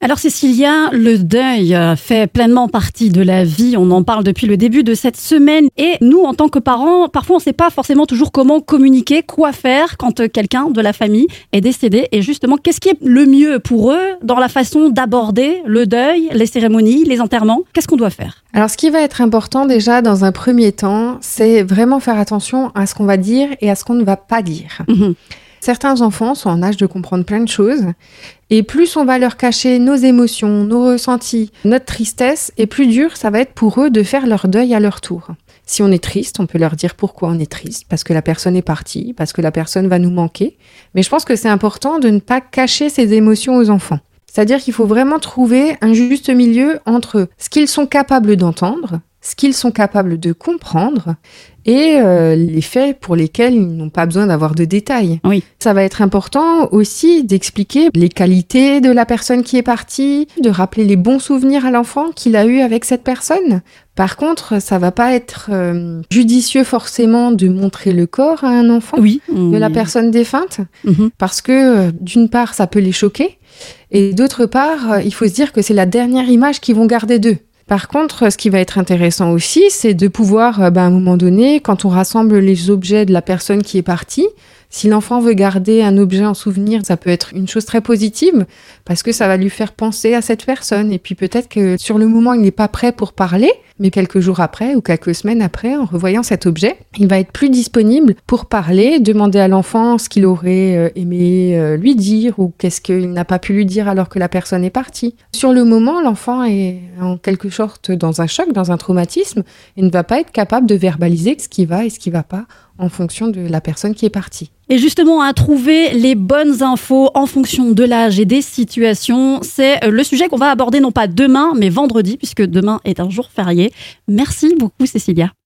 Alors Cécilia, le deuil euh, fait pleinement partie de la vie. On en parle depuis le début de cette semaine. Et nous, en tant que parents, parfois on ne sait pas forcément toujours comment communiquer, quoi faire quand euh, quelqu'un de la famille est décédé. Et justement, qu'est-ce qui est le mieux pour eux dans la façon d'aborder le deuil, les cérémonies, les enterrements? Qu'est-ce qu'on doit faire? Alors ce qui va être important déjà dans un premier temps, c'est vraiment faire attention à ce qu'on va dire et à ce qu'on ne va pas dire. Mhm. Certains enfants sont en âge de comprendre plein de choses, et plus on va leur cacher nos émotions, nos ressentis, notre tristesse, et plus dur ça va être pour eux de faire leur deuil à leur tour. Si on est triste, on peut leur dire pourquoi on est triste, parce que la personne est partie, parce que la personne va nous manquer. Mais je pense que c'est important de ne pas cacher ses émotions aux enfants. C'est-à-dire qu'il faut vraiment trouver un juste milieu entre ce qu'ils sont capables d'entendre, ce qu'ils sont capables de comprendre et euh, les faits pour lesquels ils n'ont pas besoin d'avoir de détails. Oui. Ça va être important aussi d'expliquer les qualités de la personne qui est partie, de rappeler les bons souvenirs à l'enfant qu'il a eu avec cette personne. Par contre, ça va pas être euh, judicieux forcément de montrer le corps à un enfant Oui. de la personne défunte Mhm. parce que euh, d'une part ça peut les choquer et d'autre part il faut se dire que c'est la dernière image qu'ils vont garder d'eux. Par contre, ce qui va être intéressant aussi, c'est de pouvoir, ben, à un moment donné, quand on rassemble les objets de la personne qui est partie, si l'enfant veut garder un objet en souvenir, ça peut être une chose très positive parce que ça va lui faire penser à cette personne. Et puis peut-être que sur le moment, il n'est pas prêt pour parler, mais quelques jours après ou quelques semaines après, en revoyant cet objet, il va être plus disponible pour parler, demander à l'enfant ce qu'il aurait euh, aimé euh, lui dire ou qu'est-ce qu'il n'a pas pu lui dire alors que la personne est partie. Sur le moment, l'enfant est en quelque sorte dans un choc, dans un traumatisme, et ne va pas être capable de verbaliser ce qui va et ce qui va pas en fonction de la personne qui est partie. Et justement, à trouver les bonnes infos en fonction de l'âge et des situations, c'est euh, le sujet qu'on va aborder non pas demain, mais vendredi, puisque demain est un jour férié. Merci beaucoup, Cécilia.